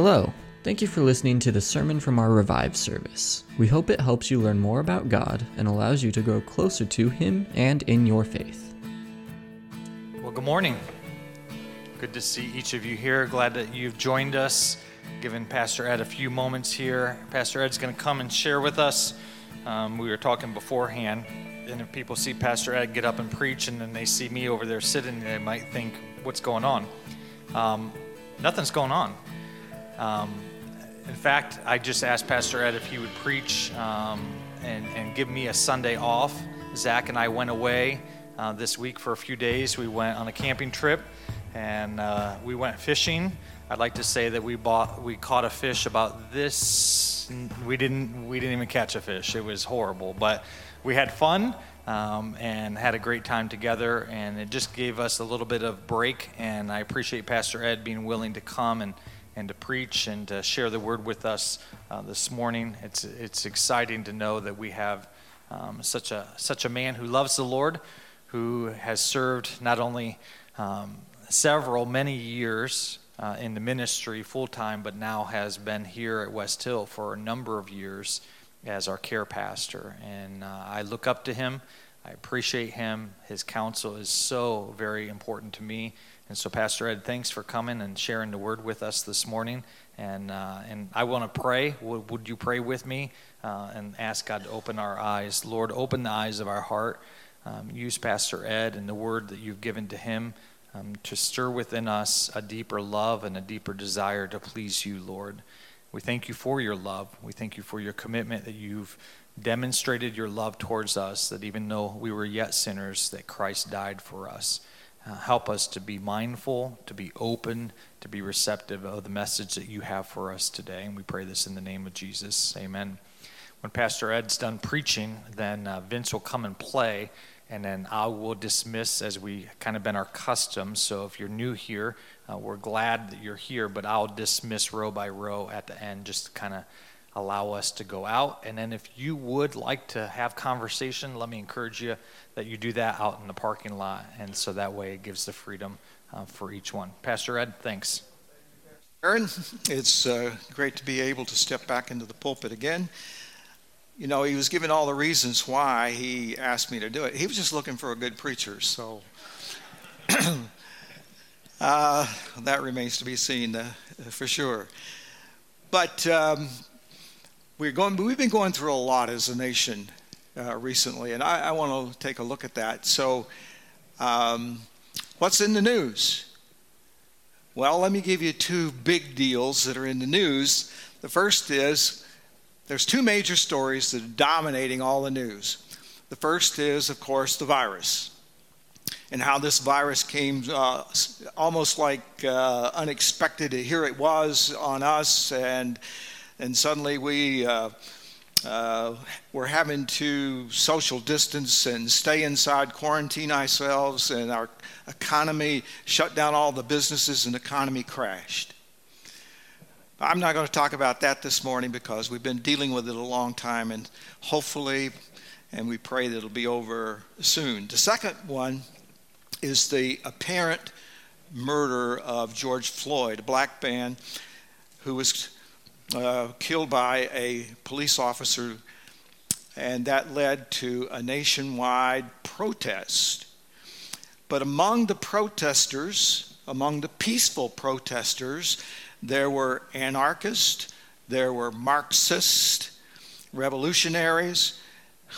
Hello. Thank you for listening to the sermon from our Revive service. We hope it helps you learn more about God and allows you to grow closer to Him and in your faith. Well, good morning. Good to see each of you here. Glad that you've joined us, given Pastor Ed a few moments here. Pastor Ed's going to come and share with us. Um, we were talking beforehand, and if people see Pastor Ed get up and preach and then they see me over there sitting, they might think, What's going on? Um, nothing's going on. Um, in fact, I just asked Pastor Ed if he would preach um, and, and give me a Sunday off. Zach and I went away uh, this week for a few days. We went on a camping trip and uh, we went fishing. I'd like to say that we bought, we caught a fish about this. We didn't, we didn't even catch a fish. It was horrible, but we had fun um, and had a great time together. And it just gave us a little bit of break. And I appreciate Pastor Ed being willing to come and and to preach and to share the word with us uh, this morning. It's, it's exciting to know that we have um, such, a, such a man who loves the Lord, who has served not only um, several, many years uh, in the ministry full time, but now has been here at West Hill for a number of years as our care pastor. And uh, I look up to him. I appreciate him. His counsel is so very important to me. And so, Pastor Ed, thanks for coming and sharing the word with us this morning. And, uh, and I want to pray. Would, would, you pray with me uh, and ask God to open our eyes? Lord, open the eyes of our heart. Um, use Pastor Ed and the word that you've given to him um, to stir within us a deeper love and a deeper desire to please you, Lord. We thank you for your love. We thank you for your commitment that you've demonstrated your love towards us, that even though we were yet sinners, that Christ died for us. Uh, help us to be mindful, to be open, to be receptive of the message that you have for us today. And we pray this in the name of Jesus. Amen. When Pastor Ed's done preaching, then uh, Vince will come and play, and then I will dismiss as we kind of been our custom. So if you're new here, uh, we're glad that you're here, but I'll dismiss row by row at the end just to kind of allow us to go out. And then if you would like to have conversation, let me encourage you that you do that out in the parking lot. And so that way it gives the freedom uh, for each one. Pastor Ed, thanks. Aaron, it's uh, great to be able to step back into the pulpit again. You know, he was given all the reasons why he asked me to do it. He was just looking for a good preacher, so uh, that remains to be seen uh, for sure. But um, we're going, we've been going through a lot as a nation uh, recently, and I, I want to take a look at that. So, um, what's in the news? Well, let me give you two big deals that are in the news. The first is there's two major stories that are dominating all the news. The first is, of course, the virus and how this virus came uh, almost like uh, unexpected. Here it was on us, and and suddenly we uh, uh, we're having to social distance and stay inside, quarantine ourselves, and our economy shut down all the businesses, and the economy crashed. I'm not going to talk about that this morning because we've been dealing with it a long time, and hopefully, and we pray that it'll be over soon. The second one is the apparent murder of George Floyd, a black man who was uh, killed by a police officer, and that led to a nationwide protest. But among the protesters, among the peaceful protesters, there were anarchists, there were Marxist revolutionaries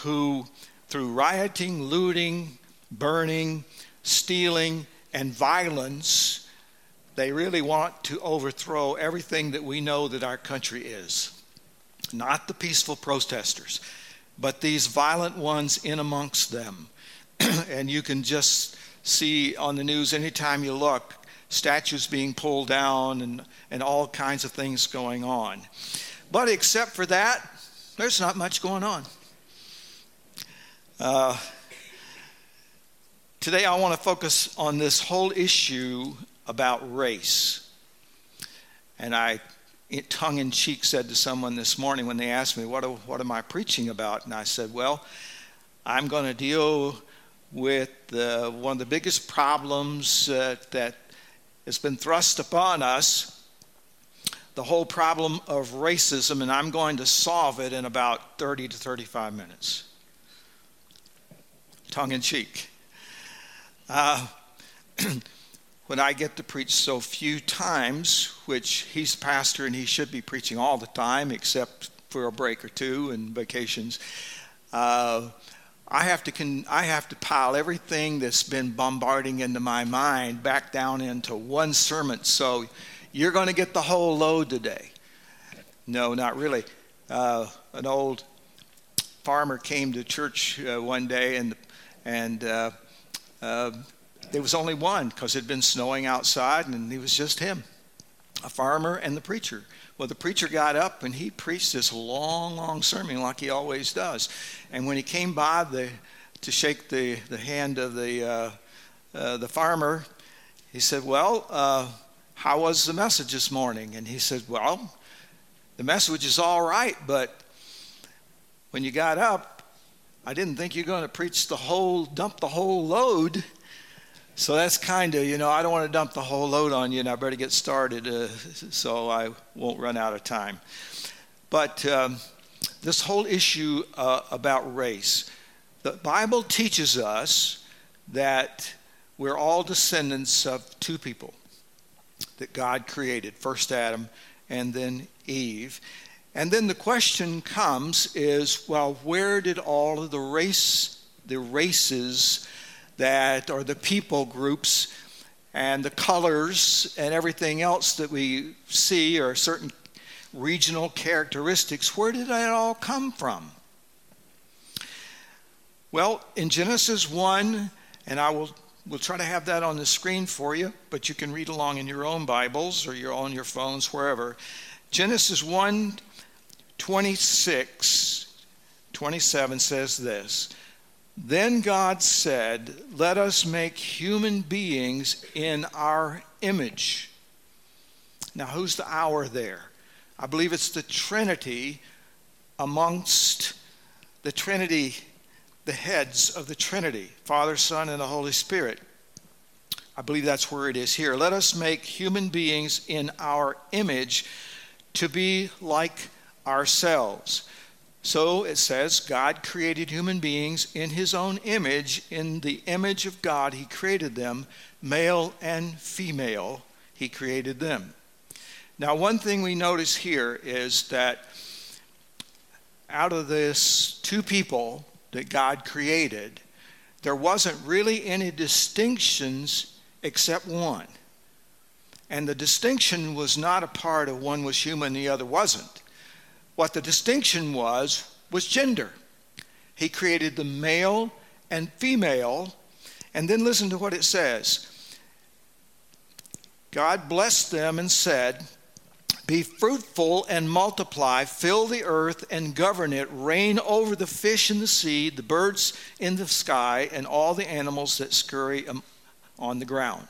who, through rioting, looting, burning, stealing, and violence, they really want to overthrow everything that we know that our country is. Not the peaceful protesters, but these violent ones in amongst them. and you can just see on the news anytime you look statues being pulled down and, and all kinds of things going on. But except for that, there's not much going on. Uh, today, I want to focus on this whole issue about race. And I, tongue in cheek, said to someone this morning when they asked me, What, what am I preaching about? And I said, Well, I'm going to deal with the, one of the biggest problems uh, that has been thrust upon us the whole problem of racism, and I'm going to solve it in about 30 to 35 minutes. Tongue in cheek. Uh, when I get to preach so few times, which he's pastor and he should be preaching all the time, except for a break or two and vacations, uh, I have to con- I have to pile everything that's been bombarding into my mind back down into one sermon. So you're going to get the whole load today. No, not really. Uh, an old farmer came to church uh, one day and and uh, uh there was only one because it had been snowing outside and it was just him, a farmer and the preacher. Well, the preacher got up and he preached this long, long sermon like he always does. And when he came by the, to shake the, the hand of the, uh, uh, the farmer, he said, Well, uh, how was the message this morning? And he said, Well, the message is all right, but when you got up, I didn't think you're going to preach the whole, dump the whole load. So that's kind of, you know, I don't want to dump the whole load on you, and I better get started uh, so I won't run out of time. But um, this whole issue uh, about race, the Bible teaches us that we're all descendants of two people that God created first Adam and then Eve. And then the question comes is well, where did all of the race, the races, that are the people groups and the colors and everything else that we see are certain regional characteristics. Where did that all come from? Well, in Genesis 1, and I will we'll try to have that on the screen for you, but you can read along in your own Bibles or your on your phones, wherever. Genesis 1 26, 27 says this then God said, Let us make human beings in our image. Now, who's the hour there? I believe it's the Trinity amongst the Trinity, the heads of the Trinity Father, Son, and the Holy Spirit. I believe that's where it is here. Let us make human beings in our image to be like ourselves. So it says, God created human beings in his own image. In the image of God, he created them, male and female, he created them. Now, one thing we notice here is that out of this two people that God created, there wasn't really any distinctions except one. And the distinction was not a part of one was human, the other wasn't. What the distinction was, was gender. He created the male and female. And then listen to what it says God blessed them and said, Be fruitful and multiply, fill the earth and govern it, reign over the fish in the sea, the birds in the sky, and all the animals that scurry on the ground.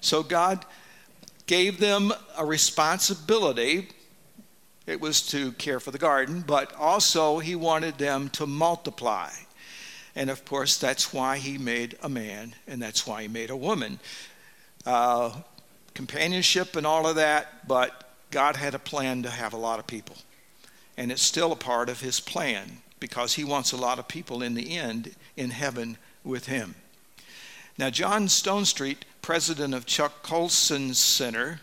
So God gave them a responsibility it was to care for the garden, but also he wanted them to multiply. And of course, that's why he made a man and that's why he made a woman. Uh, companionship and all of that, but God had a plan to have a lot of people. And it's still a part of his plan because he wants a lot of people in the end in heaven with him. Now, John Stonestreet, president of Chuck Colson Center,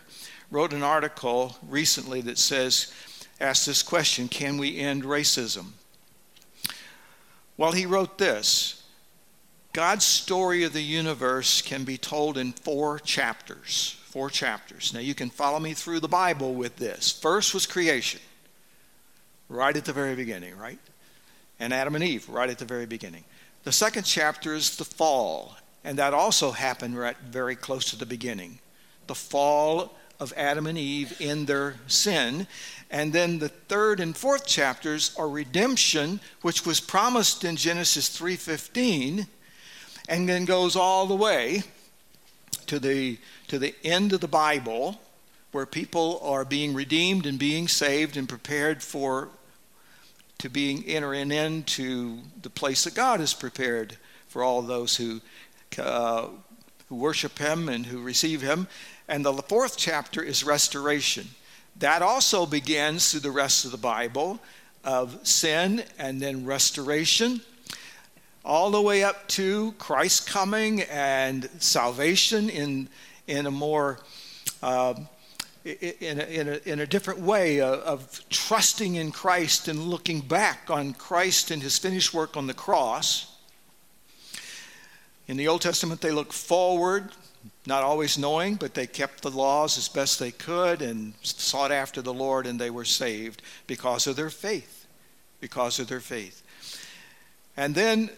wrote an article recently that says asked this question Can we end racism? Well, he wrote this God's story of the universe can be told in four chapters. Four chapters. Now, you can follow me through the Bible with this. First was creation, right at the very beginning, right? And Adam and Eve, right at the very beginning. The second chapter is the fall, and that also happened right very close to the beginning. The fall of Adam and Eve in their sin. And then the third and fourth chapters are redemption, which was promised in Genesis 3:15 and then goes all the way to the to the end of the Bible where people are being redeemed and being saved and prepared for to being entering into the place that God has prepared for all those who uh, who worship him and who receive him and the fourth chapter is restoration. That also begins through the rest of the Bible of sin and then restoration, all the way up to Christ coming and salvation in, in a more uh, in, a, in, a, in a different way of, of trusting in Christ and looking back on Christ and his finished work on the cross. In the Old Testament, they look forward, not always knowing, but they kept the laws as best they could and sought after the Lord, and they were saved because of their faith. Because of their faith. And then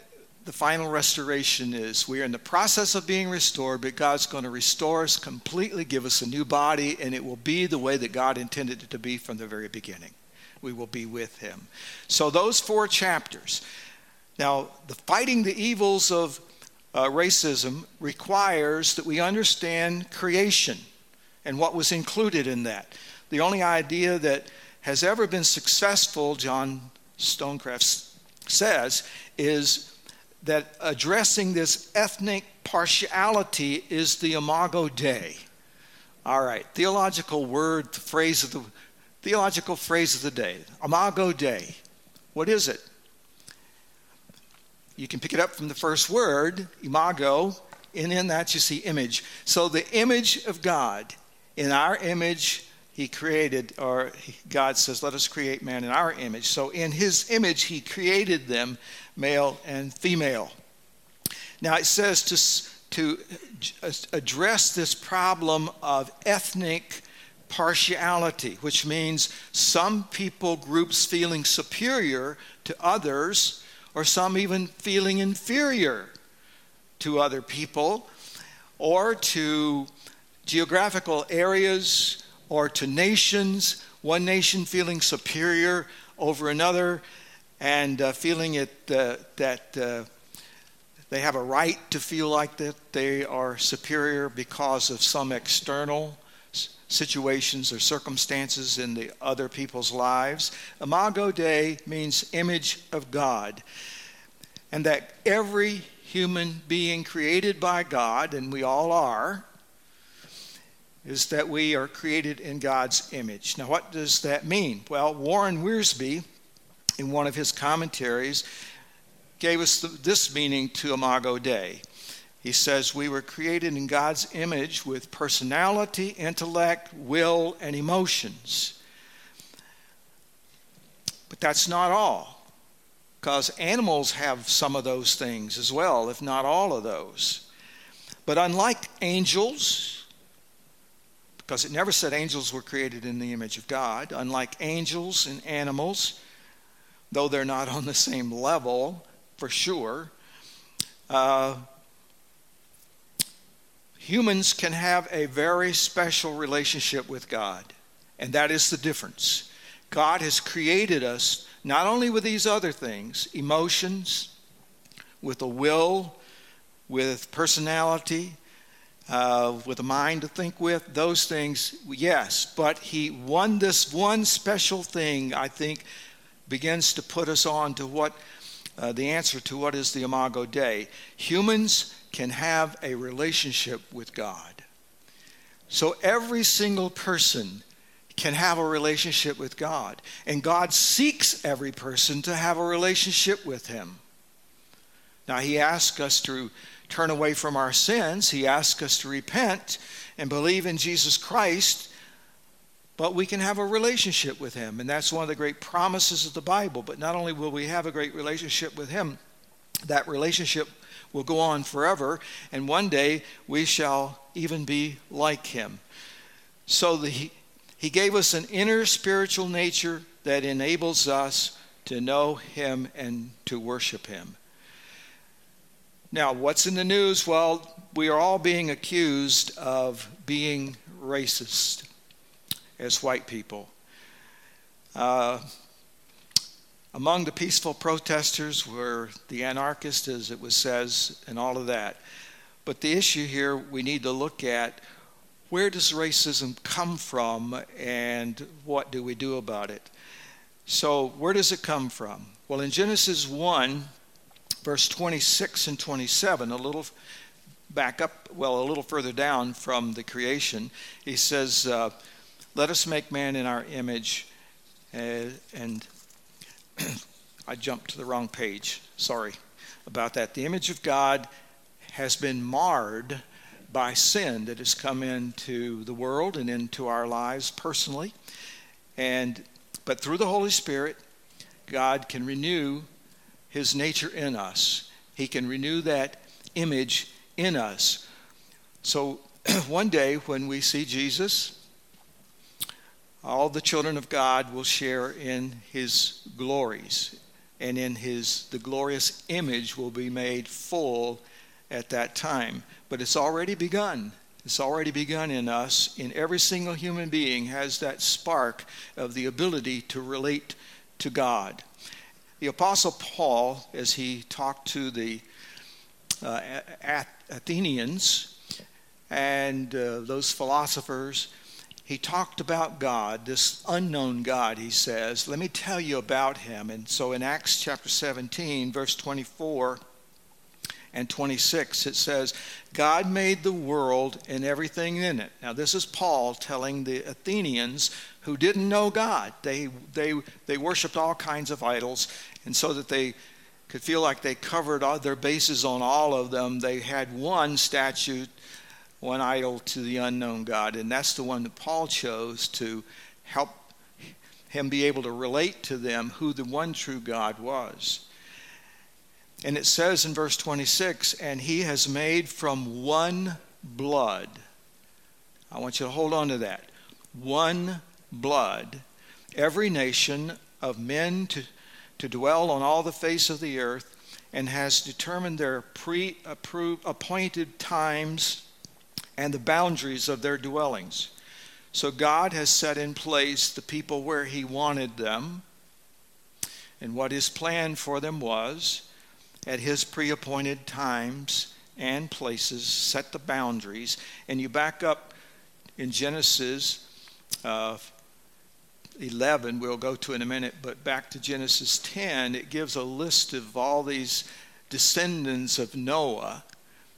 the final restoration is. We are in the process of being restored, but God's going to restore us completely, give us a new body, and it will be the way that God intended it to be from the very beginning. We will be with Him. So, those four chapters. Now, the fighting the evils of uh, racism requires that we understand creation and what was included in that. The only idea that has ever been successful, John Stonecraft says, is that addressing this ethnic partiality is the imago Dei. All right, theological word, phrase of the theological phrase of the day, imago Dei. What is it? You can pick it up from the first word, imago, and in that you see image. So the image of God, in our image, he created, or God says, let us create man in our image. So in his image, he created them male and female. Now it says to, to address this problem of ethnic partiality, which means some people groups feeling superior to others, or some even feeling inferior to other people, or to geographical areas, or to nations, one nation feeling superior over another, and uh, feeling it uh, that uh, they have a right to feel like that they are superior because of some external situations or circumstances in the other people's lives. Imago Dei means image of God, and that every human being created by God, and we all are, is that we are created in God's image. Now, what does that mean? Well, Warren Wiersbe in one of his commentaries, gave us this meaning to Imago Dei. He says, We were created in God's image with personality, intellect, will, and emotions. But that's not all, because animals have some of those things as well, if not all of those. But unlike angels, because it never said angels were created in the image of God, unlike angels and animals, though they're not on the same level for sure. Uh, humans can have a very special relationship with God, and that is the difference. God has created us not only with these other things emotions, with a will, with personality, uh, with a mind to think with, those things, yes, but He won this one special thing, I think, begins to put us on to what uh, the answer to what is the Imago Dei. Humans can have a relationship with God. So every single person can have a relationship with God. And God seeks every person to have a relationship with Him. Now, He asks us to turn away from our sins, He asks us to repent and believe in Jesus Christ but we can have a relationship with him and that's one of the great promises of the bible but not only will we have a great relationship with him that relationship will go on forever and one day we shall even be like him. So the, he, he gave us an inner spiritual nature that enables us to know him and to worship him. Now what's in the news? Well we are all being accused of being racist as white people. Uh, among the peaceful protesters were the anarchists, as it was says, and all of that. But the issue here we need to look at where does racism come from and what do we do about it? So, where does it come from? Well, in Genesis 1, verse 26 and 27, a little back up, well, a little further down from the creation, he says, uh, let us make man in our image. Uh, and I jumped to the wrong page. Sorry about that. The image of God has been marred by sin that has come into the world and into our lives personally. And but through the Holy Spirit, God can renew his nature in us. He can renew that image in us. So one day when we see Jesus, all the children of God will share in his glories and in his the glorious image will be made full at that time. But it's already begun. It's already begun in us in every single human being has that spark of the ability to relate to God. The apostle Paul as he talked to the uh, Athenians and uh, those philosophers he talked about God, this unknown God, he says. Let me tell you about him. And so in Acts chapter 17, verse 24 and 26, it says, God made the world and everything in it. Now, this is Paul telling the Athenians who didn't know God. They, they, they worshiped all kinds of idols, and so that they could feel like they covered all their bases on all of them, they had one statute one idol to the unknown God. And that's the one that Paul chose to help him be able to relate to them who the one true God was. And it says in verse 26 and he has made from one blood. I want you to hold on to that. One blood, every nation of men to, to dwell on all the face of the earth, and has determined their pre appointed times and the boundaries of their dwellings. So God has set in place the people where He wanted them and what His plan for them was at His pre appointed times and places, set the boundaries. And you back up in Genesis uh, 11, we'll go to in a minute, but back to Genesis 10, it gives a list of all these descendants of Noah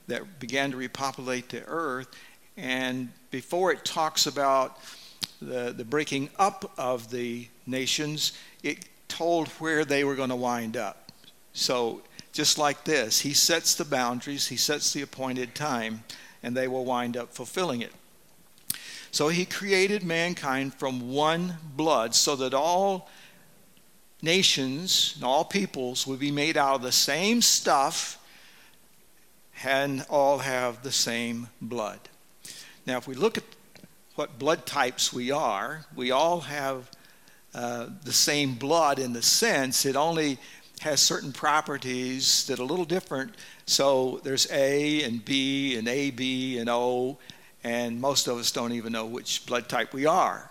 that began to repopulate the earth. And before it talks about the, the breaking up of the nations, it told where they were going to wind up. So, just like this, he sets the boundaries, he sets the appointed time, and they will wind up fulfilling it. So, he created mankind from one blood so that all nations and all peoples would be made out of the same stuff and all have the same blood. Now, if we look at what blood types we are, we all have uh, the same blood in the sense it only has certain properties that are a little different. So there's A and B and AB and O, and most of us don't even know which blood type we are.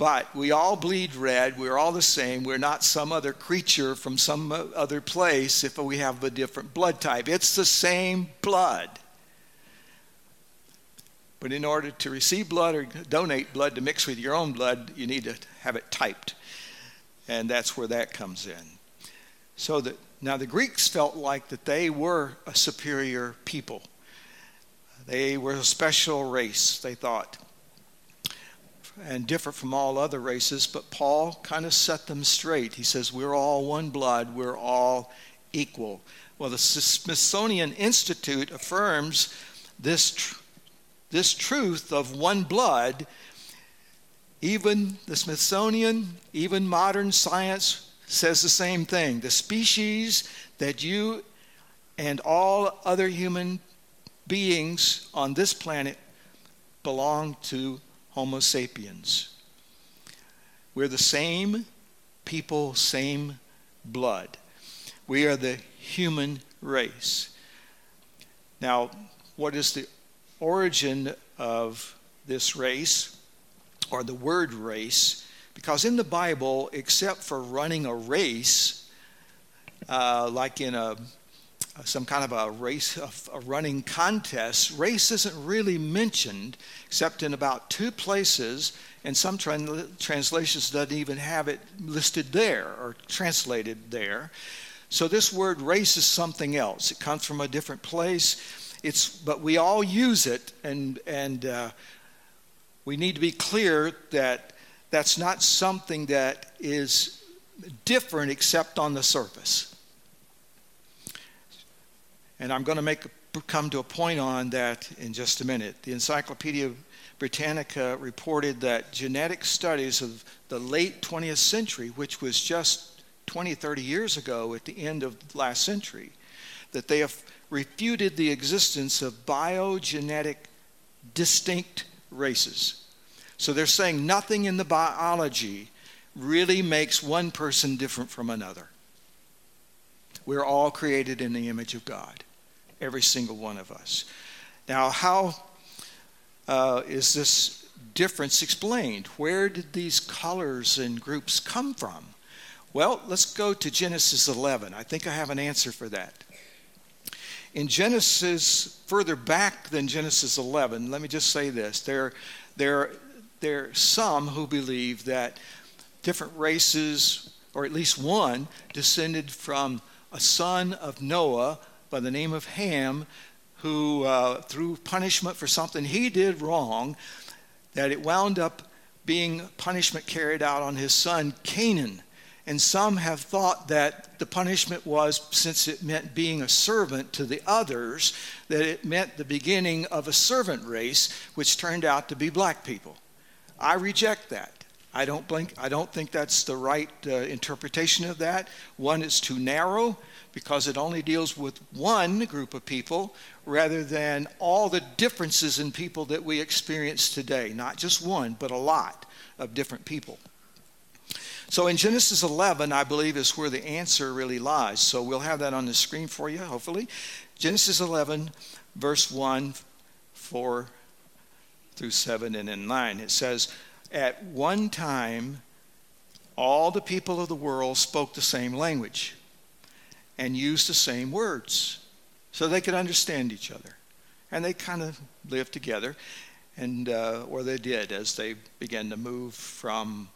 But we all bleed red. We're all the same. We're not some other creature from some other place if we have a different blood type. It's the same blood. But in order to receive blood or donate blood to mix with your own blood, you need to have it typed. And that's where that comes in. So that now the Greeks felt like that they were a superior people. They were a special race, they thought and different from all other races, but Paul kind of set them straight. He says, We're all one blood, we're all equal. Well, the Smithsonian Institute affirms this, tr- this truth of one blood. Even the Smithsonian, even modern science says the same thing. The species that you and all other human beings on this planet belong to Homo sapiens. We're the same people, same blood. We are the human race. Now, what is the origin of this race or the word race? Because in the Bible, except for running a race, uh, like in a some kind of a race, a running contest. Race isn't really mentioned except in about two places, and some translations doesn't even have it listed there or translated there. So this word race is something else. It comes from a different place. It's but we all use it, and and uh, we need to be clear that that's not something that is different except on the surface. And I'm going to make come to a point on that in just a minute. The Encyclopedia Britannica reported that genetic studies of the late 20th century, which was just 20, 30 years ago at the end of last century, that they have refuted the existence of biogenetic distinct races. So they're saying nothing in the biology really makes one person different from another. We're all created in the image of God, every single one of us. Now, how uh, is this difference explained? Where did these colors and groups come from? Well, let's go to Genesis 11. I think I have an answer for that. In Genesis, further back than Genesis 11, let me just say this. There, there, there are some who believe that different races, or at least one, descended from a son of Noah by the name of Ham, who, uh, through punishment for something he did wrong, that it wound up being punishment carried out on his son Canaan. And some have thought that the punishment was, since it meant being a servant to the others, that it meant the beginning of a servant race, which turned out to be black people. I reject that. I don't, blink, I don't think that's the right uh, interpretation of that. One is too narrow because it only deals with one group of people rather than all the differences in people that we experience today. Not just one, but a lot of different people. So in Genesis 11, I believe, is where the answer really lies. So we'll have that on the screen for you, hopefully. Genesis 11, verse 1, 4 through 7, and then 9. It says, At one time, all the people of the world spoke the same language and used the same words so they could understand each other. And they kind of lived together, and uh, or they did as they began to move from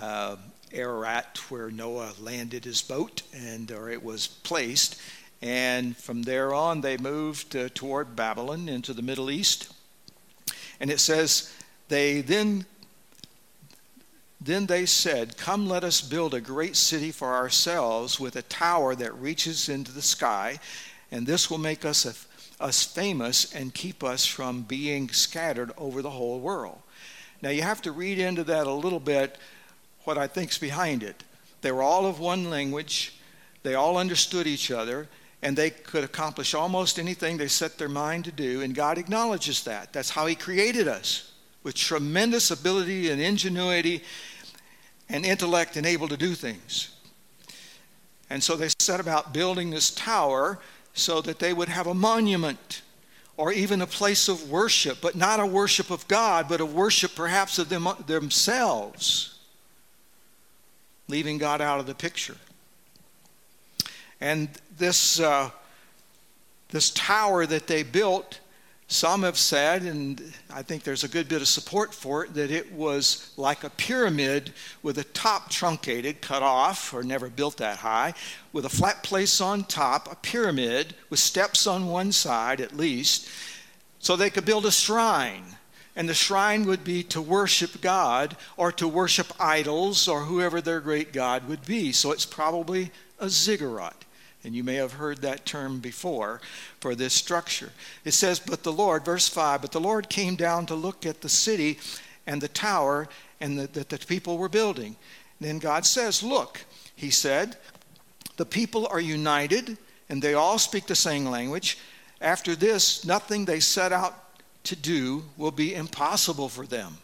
uh, Ararat, where Noah landed his boat, and or it was placed. And from there on, they moved uh, toward Babylon into the Middle East. And it says, they then then they said, Come, let us build a great city for ourselves with a tower that reaches into the sky, and this will make us, a, us famous and keep us from being scattered over the whole world. Now, you have to read into that a little bit what I think's behind it. They were all of one language, they all understood each other, and they could accomplish almost anything they set their mind to do, and God acknowledges that. That's how He created us with tremendous ability and ingenuity and intellect and able to do things. And so they set about building this tower so that they would have a monument or even a place of worship, but not a worship of God, but a worship perhaps of them, themselves, leaving God out of the picture. And this, uh, this tower that they built some have said, and I think there's a good bit of support for it, that it was like a pyramid with a top truncated, cut off, or never built that high, with a flat place on top, a pyramid with steps on one side at least, so they could build a shrine. And the shrine would be to worship God or to worship idols or whoever their great God would be. So it's probably a ziggurat and you may have heard that term before for this structure. It says, But the Lord, verse 5, but the Lord came down to look at the city and the tower and that the, the people were building. And then God says, Look, he said, the people are united and they all speak the same language. After this, nothing they set out to do will be impossible for them.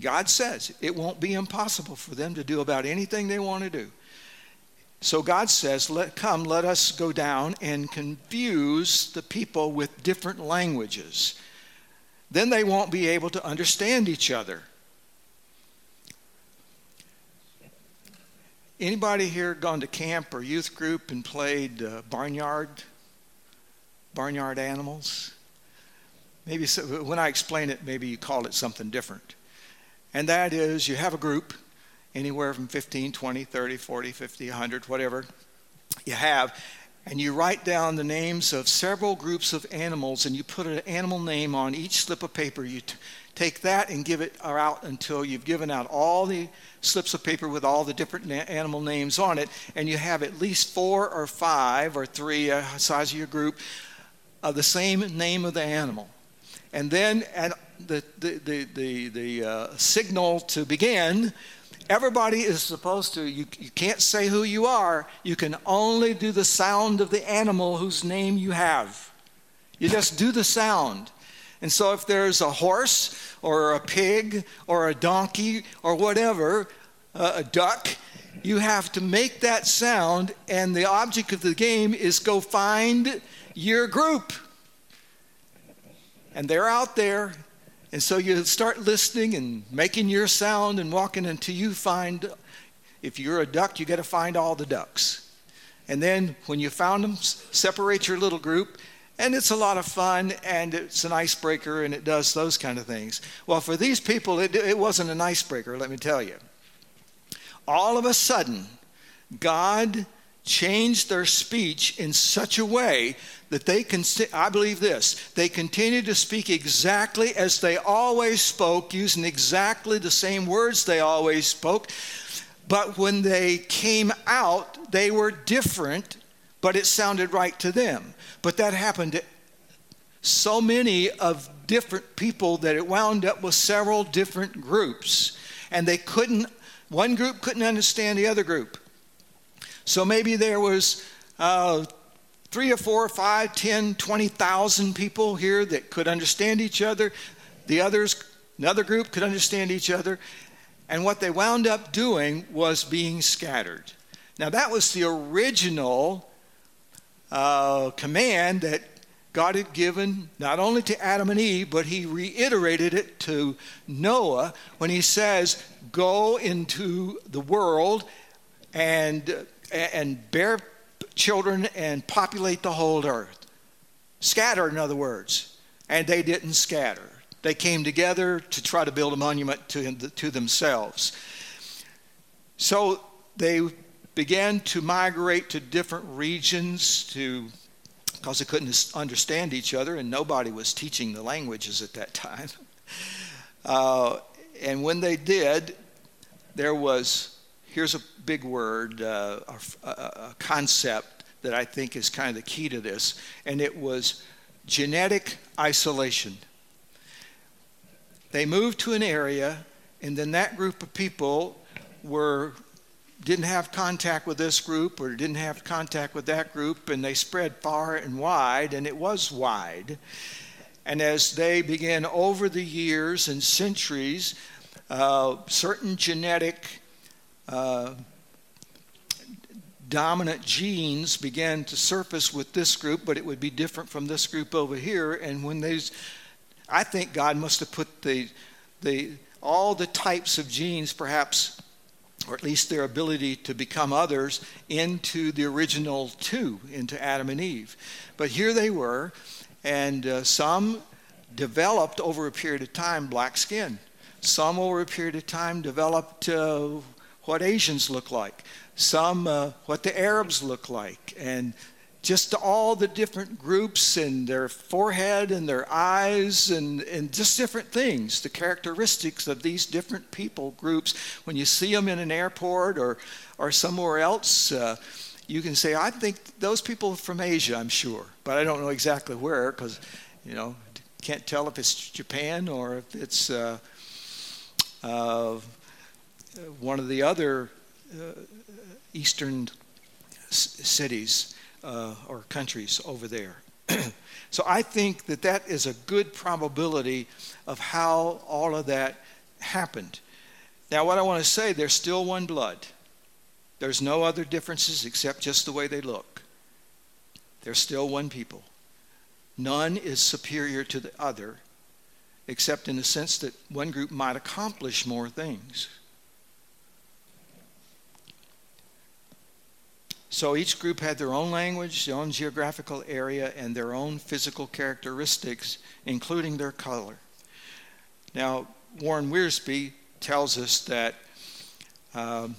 God says it won't be impossible for them to do about anything they want to do. So God says, let, Come, let us go down and confuse the people with different languages. Then they won't be able to understand each other. Anybody here gone to camp or youth group and played uh, barnyard, barnyard animals? Maybe so, when I explain it, maybe you call it something different. And that is, you have a group, anywhere from 15, 20, 30, 40, 50, 100, whatever you have, and you write down the names of several groups of animals and you put an animal name on each slip of paper you t- take that and give it out until you've given out all the slips of paper with all the different na- animal names on it, and you have at least four or five or three, uh, size of your group, of the same name of the animal. And then at the, the, the, the, the uh, signal to begin, everybody is supposed to, you, you can't say who you are, you can only do the sound of the animal whose name you have. You just do the sound. And so if there's a horse or a pig or a donkey or whatever, uh, a duck, you have to make that sound, and the object of the game is go find your group. And they're out there, and so you start listening and making your sound and walking until you find, if you're a duck, you got to find all the ducks. And then when you found them, separate your little group and it's a lot of fun and it's an icebreaker and it does those kind of things. Well, for these people, it, it wasn't an icebreaker, let me tell you. All of a sudden, God changed their speech in such a way that they can, I believe this, they continued to speak exactly as they always spoke, using exactly the same words they always spoke. But when they came out, they were different, but it sounded right to them. But that happened to so many of different people that it wound up with several different groups. And they couldn't, one group couldn't understand the other group. So maybe there was uh, three or four, five, ten, twenty thousand people here that could understand each other. The others, another group could understand each other. And what they wound up doing was being scattered. Now, that was the original uh, command that God had given not only to Adam and Eve, but he reiterated it to Noah when he says, Go into the world and, and bear children and populate the whole earth. Scatter, in other words. And they didn't scatter. They came together to try to build a monument to, to themselves. So they began to migrate to different regions to because they couldn't understand each other and nobody was teaching the languages at that time. Uh, and when they did, there was here's a big word, uh, a, a concept that I think is kind of the key to this, and it was genetic isolation. They moved to an area, and then that group of people were didn't have contact with this group or didn't have contact with that group, and they spread far and wide, and it was wide. And as they began over the years and centuries, uh, certain genetic dominant genes began to surface with this group, but it would be different from this group over here. And when these, I think God must have put the, the, all the types of genes perhaps or at least their ability to become others, into the original two, into Adam and Eve. But here they were, and uh, some developed over a period of time black skin. Some over a period of time developed uh, what Asians look like. Some uh, what the Arabs look like. And just all the different groups and their forehead and their eyes and, and just different things, the characteristics of these different people groups. When you see them in an airport or, or somewhere else, uh, you can say, I think those people are from Asia, I'm sure, but I don't know exactly where because, you know, can't tell if it's Japan or if it's uh, uh, one of the other uh, eastern c- cities uh, or countries over there. so I think that that is a good probability of how all of that happened. Now, what I want to say, there's still one blood. There's no other differences except just the way they look. They're still one people. None is superior to the other, except in the sense that one group might accomplish more things. So each group had their own language, their own geographical area, and their own physical characteristics, including their color. Now, Warren Wiersbe tells us that um,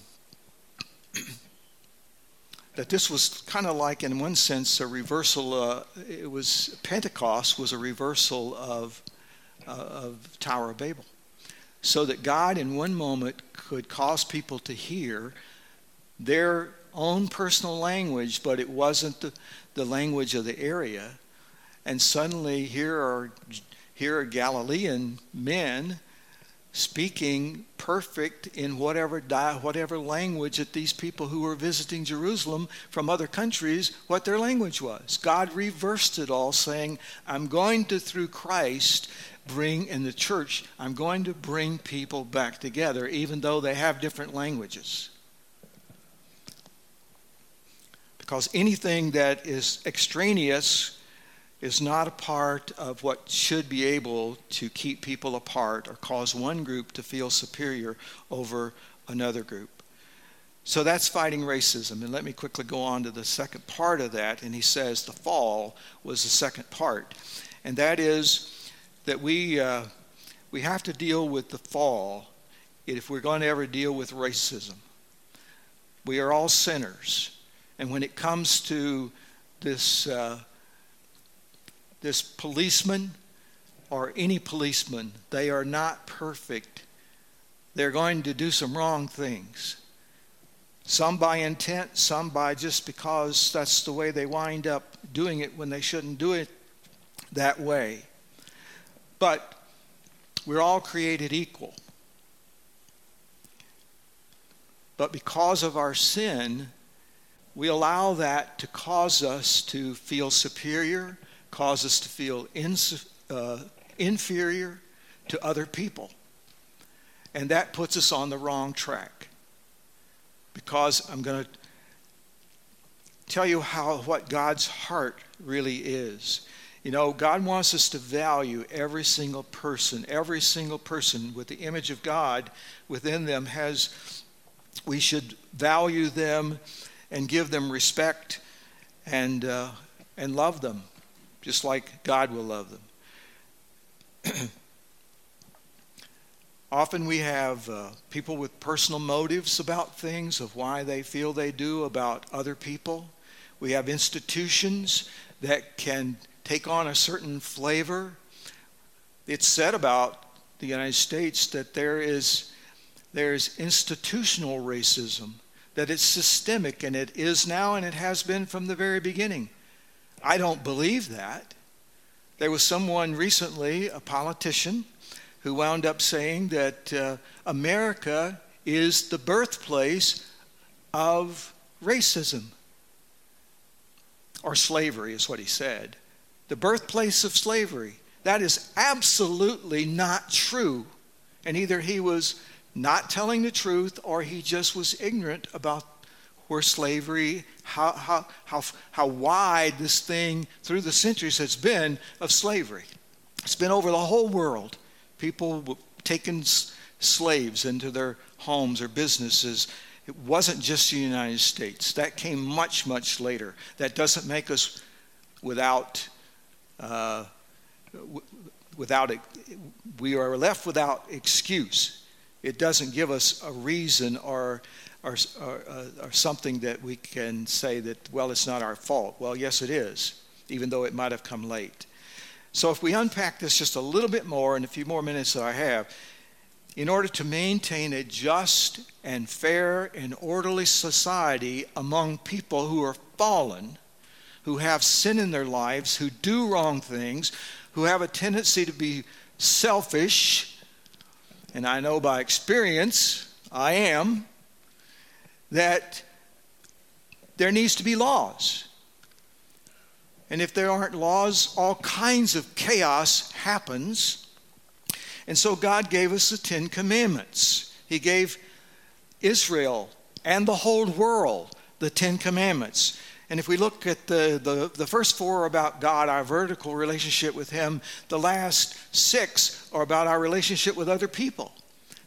that this was kind of like, in one sense, a reversal. Uh, it was Pentecost was a reversal of uh, of Tower of Babel. So that God, in one moment, could cause people to hear their own personal language, but it wasn't the, the language of the area. And suddenly, here are, here are Galilean men speaking perfect in whatever di- whatever language that these people who were visiting Jerusalem from other countries what their language was. God reversed it all saying, "I'm going to through Christ bring in the church, I'm going to bring people back together even though they have different languages." Because anything that is extraneous is not a part of what should be able to keep people apart or cause one group to feel superior over another group. So that's fighting racism. And let me quickly go on to the second part of that. And he says the fall was the second part. And that is that we, uh, we have to deal with the fall if we're going to ever deal with racism. We are all sinners. And when it comes to this. Uh, this policeman or any policeman, they are not perfect. They're going to do some wrong things. Some by intent, some by just because that's the way they wind up doing it when they shouldn't do it that way. But we're all created equal. But because of our sin, we allow that to cause us to feel superior cause us to feel uh, inferior to other people. And that puts us on the wrong track. Because I'm going to tell you how what God's heart really is. You know, God wants us to value every single person. Every single person with the image of God within them has, we should value them and give them respect and, uh, and love them just like God will love them. Often we have uh, people with personal motives about things, of why they feel they do about other people. We have institutions that can take on a certain flavor. It's said about the United States that there is there's institutional racism, that it's systemic, and it is now, and it has been from the very beginning. I don't believe that. There was someone recently, a politician, who wound up saying that uh, America is the birthplace of racism. Or slavery, is what he said. The birthplace of slavery. That is absolutely not true. And either he was not telling the truth or he just was ignorant about where slavery, how, how, how, how wide this thing through the centuries has been of slavery. It's been over the whole world. People taking slaves into their homes or businesses. It wasn't just the United States. That came much, much later. That doesn't make us without, uh, without, we are left without excuse. It doesn't give us a reason or or, or, uh, or something that we can say that, well, it's not our fault. Well, yes, it is, even though it might have come late. So, if we unpack this just a little bit more in a few more minutes that I have, in order to maintain a just and fair and orderly society among people who are fallen, who have sin in their lives, who do wrong things, who have a tendency to be selfish, and I know by experience I am, that there needs to be laws. And if there aren't laws, all kinds of chaos happens. And so God gave us the Ten Commandments. He gave Israel and the whole world the Ten Commandments. And if we look at the, the, the first four about God, our vertical relationship with Him, the last six are about our relationship with other people.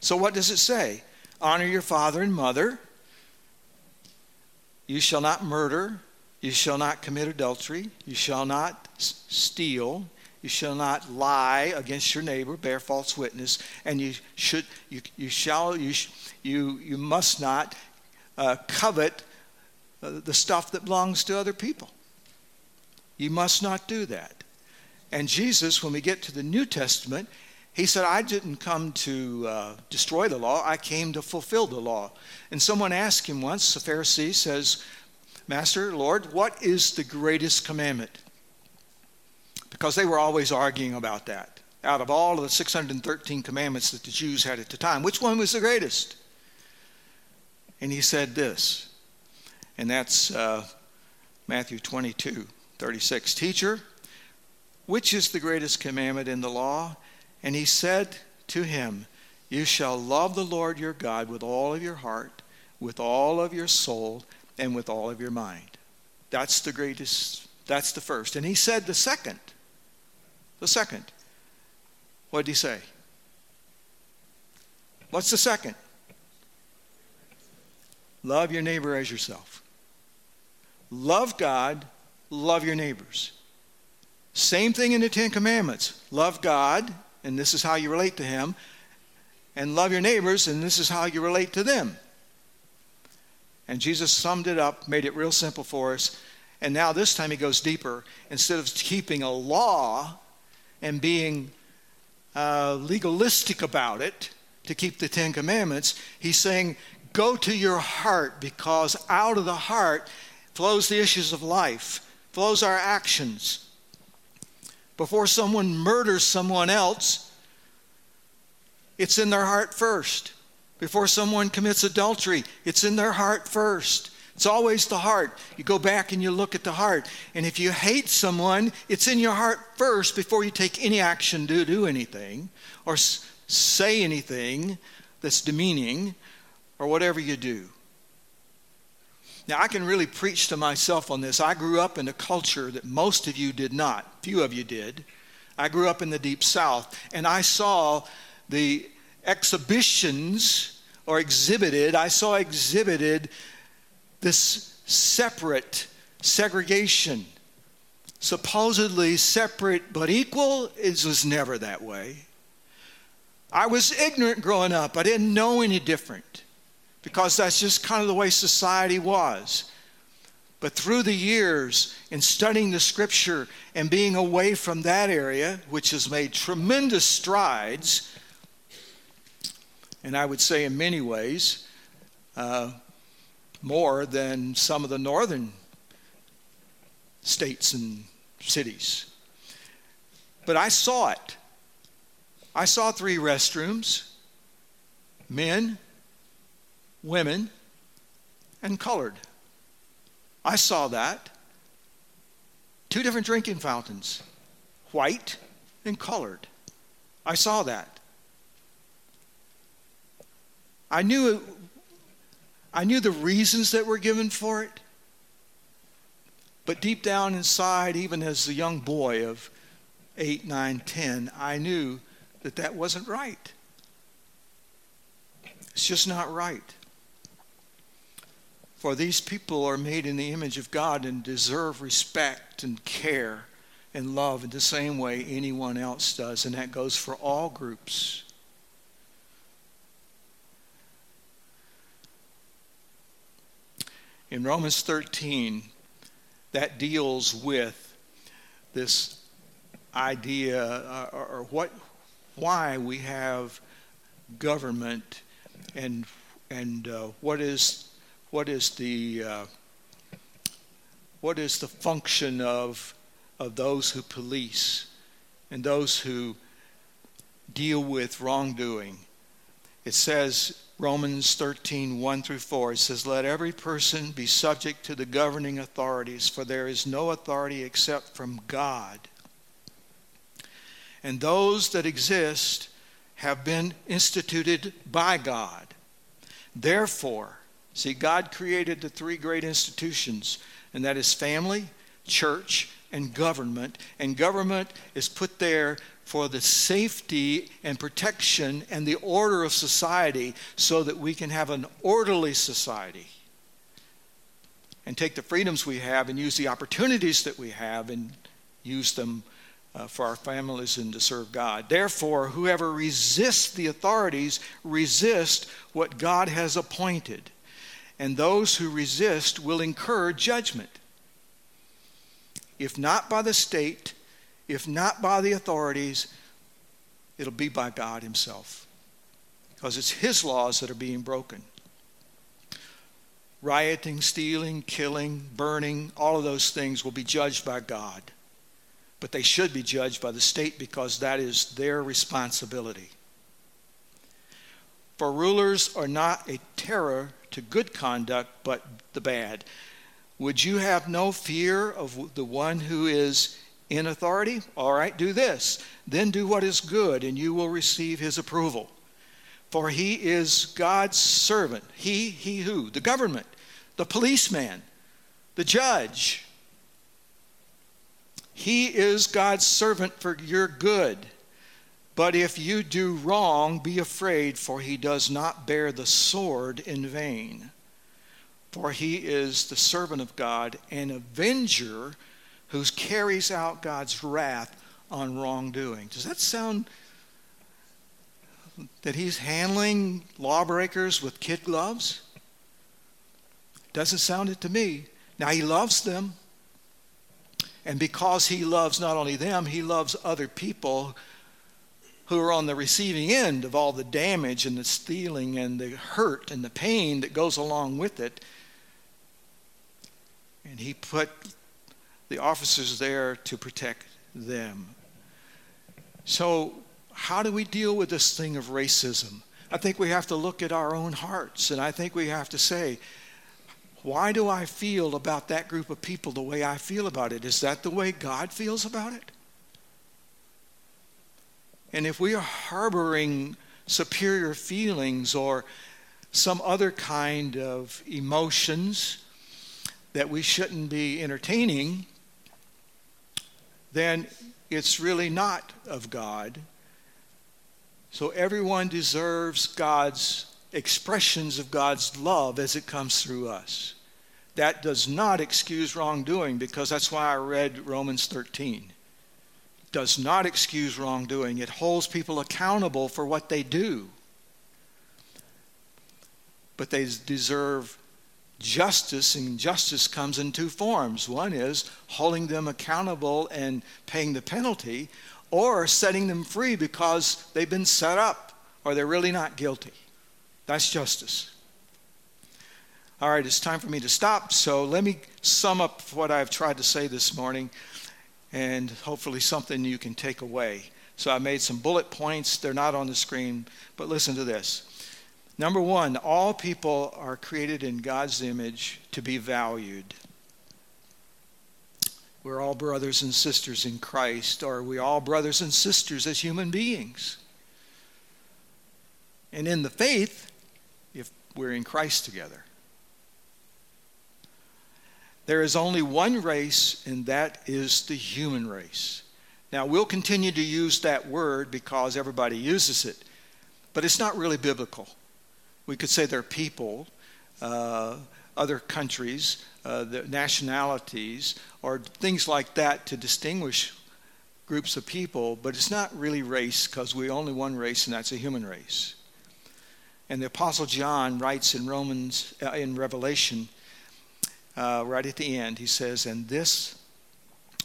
So, what does it say? Honor your father and mother. You shall not murder. You shall not commit adultery. You shall not steal. You shall not lie against your neighbor, bear false witness, and you should you, you shall you you you must not uh, covet the stuff that belongs to other people. You must not do that. And Jesus, when we get to the New Testament, He said, I didn't come to uh, destroy the law, I came to fulfill the law. And someone asked him once, a Pharisee says, Master, Lord, what is the greatest commandment? Because they were always arguing about that. Out of all of the 613 commandments that the Jews had at the time, which one was the greatest? And he said this, and that's uh, Matthew 22 36. Teacher, which is the greatest commandment in the law? And he said to him, You shall love the Lord your God with all of your heart, with all of your soul, and with all of your mind. That's the greatest, that's the first. And he said the second. The second. What did he say? What's the second? Love your neighbor as yourself. Love God, love your neighbors. Same thing in the Ten Commandments. Love God and this is how you relate to Him, and love your neighbors, and this is how you relate to them. And Jesus summed it up, made it real simple for us. And now this time he goes deeper. Instead of keeping a law and being uh, legalistic about it to keep the Ten Commandments, he's saying, Go to your heart because out of the heart flows the issues of life, flows our actions before someone murders someone else, it's in their heart first. Before someone commits adultery, it's in their heart first. It's always the heart. You go back and you look at the heart. And if you hate someone, it's in your heart first before you take any action to do anything or say anything that's demeaning or whatever you do. Now, I can really preach to myself on this. I grew up in a culture that most of you did not, few of you did. I grew up in the Deep South, and I saw the exhibitions or exhibited, I saw exhibited this separate segregation. Supposedly separate but equal, it was never that way. I was ignorant growing up, I didn't know any different because that's just kind of the way society was. But through the years, in studying the scripture and being away from that area, which has made tremendous strides, and I would say in many ways, uh, more than some of the northern states and cities. But I saw it. I saw three restrooms men, women, and colored. I saw that. Two different drinking fountains, white and colored. I saw that. I knew I knew the reasons that were given for it. But deep down inside, even as a young boy of eight, nine, ten, I knew that that wasn't right. It's just not right. For these people are made in the image of God and deserve respect and care and love in the same way anyone else does, and that goes for all groups. In Romans 13, that deals with this idea uh, or, or what why we have government and and uh, what is what is the uh, what is the function of of those who police and those who deal with wrongdoing. It says Romans 13, 1 through 4, it says, Let every person be subject to the governing authorities, for there is no authority except from God. And those that exist have been instituted by God. Therefore, See, God created the three great institutions, and that is family, church, and government. And government is put there for the safety and protection and the order of society so that we can have an orderly society and take the freedoms we have and use the opportunities that we have and use them uh, for our families and to serve God. Therefore, whoever resists the authorities resists what God has appointed and those who resist will incur judgment. If not by the state, if not by the authorities, it'll be by God Himself. Because it's His laws that are being broken. Rioting, stealing, killing, burning, all of those things will be judged by God. But they should be judged by the state because that is their responsibility. For rulers are not a terror to good conduct, but the bad. Would you have no fear of the one who is in authority? All right, do this. Then do what is good, and you will receive his approval. For he is God's servant. He, he who? The government, the policeman, the judge. He is God's servant for your good. But if you do wrong, be afraid, for he does not bear the sword in vain. For he is the servant of God, an avenger who carries out God's wrath on wrongdoing. Does that sound that he's handling lawbreakers with kid gloves? Doesn't sound it to me. Now, he loves them. And because he loves not only them, he loves other people who are on the receiving end of all the damage and the stealing and the hurt and the pain that goes along with it. And he put the officers there to protect them. So, how do we deal with this thing of racism? I think we have to look at our own hearts, and I think we have to say, why do I feel about that group of people the way I feel about it? Is that the way God feels about it? And if we are harboring superior feelings or some other kind of emotions that we shouldn't be entertaining, then it's really not of God. So everyone deserves God's expressions of God's love as it comes through us. That does not excuse wrongdoing because that's why I read Romans 13 does not excuse wrongdoing, it holds people accountable for what they do. But they deserve justice, and justice comes in two forms. One is holding them accountable and paying the penalty, or setting them free because they've been set up or they're really not guilty. That's justice. All right, it's time for me to stop. So let me sum up what I've tried to say this morning and hopefully something you can take away. So I made some bullet points. They're not on the screen, but listen to this. Number one, all people are created in God's image to be valued. We're all brothers and sisters in Christ. Are we all brothers and sisters as human beings? And in the faith, if we're in Christ together. There is only one race, and that is the human race. Now, we'll continue to use that word because everybody uses it, but it's not really biblical. We could say they're people, uh, other countries, uh, nationalities, or things like that to distinguish groups of people, but it's not really race because we're only one race, and that's a human race. And the Apostle John writes in Romans, uh, in Revelation, uh, right at the end, he says, and this,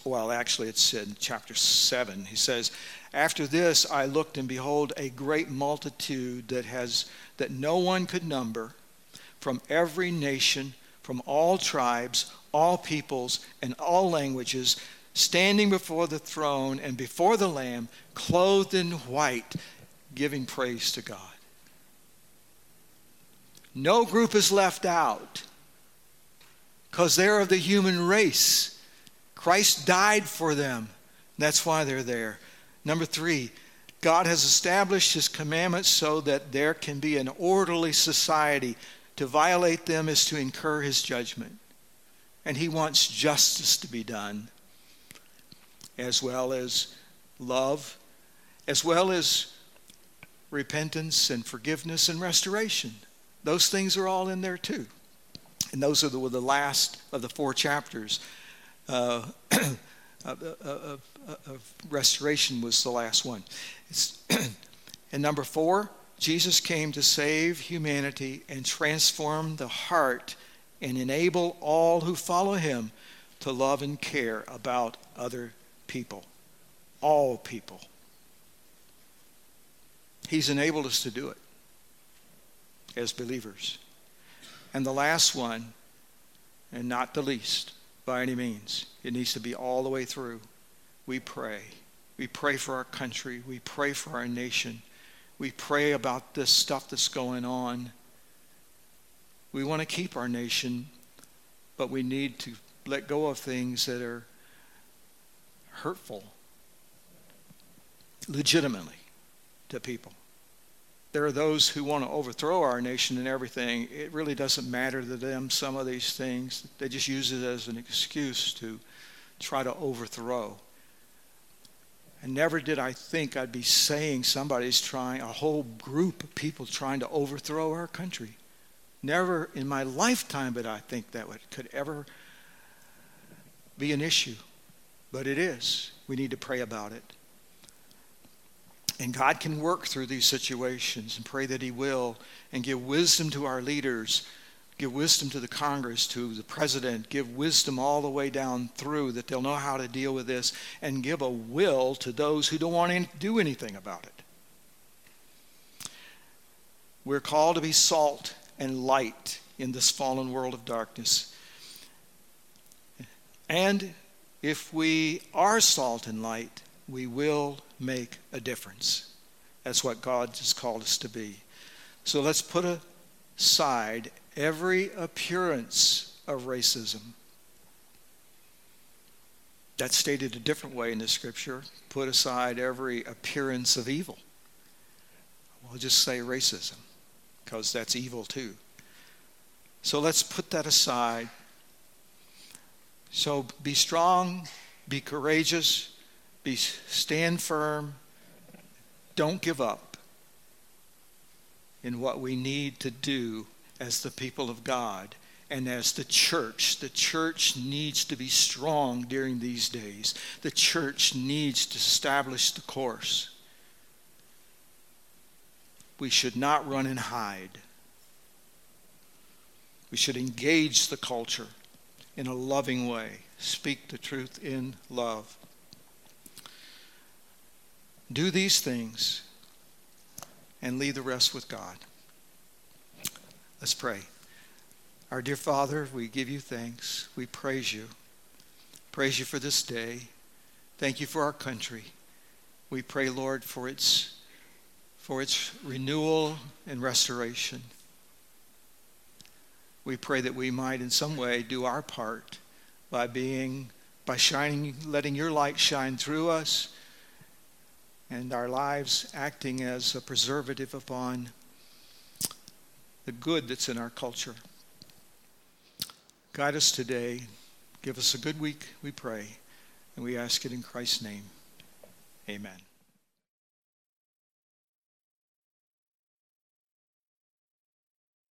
well, actually, it's in chapter 7. He says, After this I looked, and behold, a great multitude that, has, that no one could number, from every nation, from all tribes, all peoples, and all languages, standing before the throne and before the Lamb, clothed in white, giving praise to God. No group is left out because they're of the human race. Christ died for them. That's why they're there. Number three, God has established his commandments so that there can be an orderly society. To violate them is to incur his judgment. And he wants justice to be done, as well as love, as well as repentance and forgiveness and restoration. Those things are all in there too. And those the, were the last of the four chapters. Uh, of, of, of, restoration was the last one. and number four, Jesus came to save humanity and transform the heart and enable all who follow him to love and care about other people. All people. He's enabled us to do it as believers. And the last one, and not the least by any means, it needs to be all the way through. We pray. We pray for our country. We pray for our nation. We pray about this stuff that's going on. We want to keep our nation, but we need to let go of things that are hurtful legitimately to people. There are those who want to overthrow our nation and everything. It really doesn't matter to them, some of these things. They just use it as an excuse to try to overthrow. And never did I think I'd be saying somebody's trying, a whole group of people trying to overthrow our country. Never in my lifetime did I think that could ever be an issue. But it is. We need to pray about it. And God can work through these situations and pray that He will and give wisdom to our leaders, give wisdom to the Congress, to the president, give wisdom all the way down through that they'll know how to deal with this and give a will to those who don't want to do anything about it. We're called to be salt and light in this fallen world of darkness. And if we are salt and light, we will make a difference. That's what God has called us to be. So let's put aside every appearance of racism. That's stated a different way in the scripture. Put aside every appearance of evil. We'll just say racism, because that's evil too. So let's put that aside. So be strong, be courageous, be stand firm. Don't give up in what we need to do as the people of God and as the church. The church needs to be strong during these days. The church needs to establish the course. We should not run and hide. We should engage the culture in a loving way, speak the truth in love. Do these things and leave the rest with God. Let's pray. Our dear Father, we give you thanks. We praise you. Praise you for this day. Thank you for our country. We pray, Lord, for its for its renewal and restoration. We pray that we might in some way do our part by being by shining letting your light shine through us and our lives acting as a preservative upon the good that's in our culture. Guide us today. Give us a good week, we pray. And we ask it in Christ's name. Amen.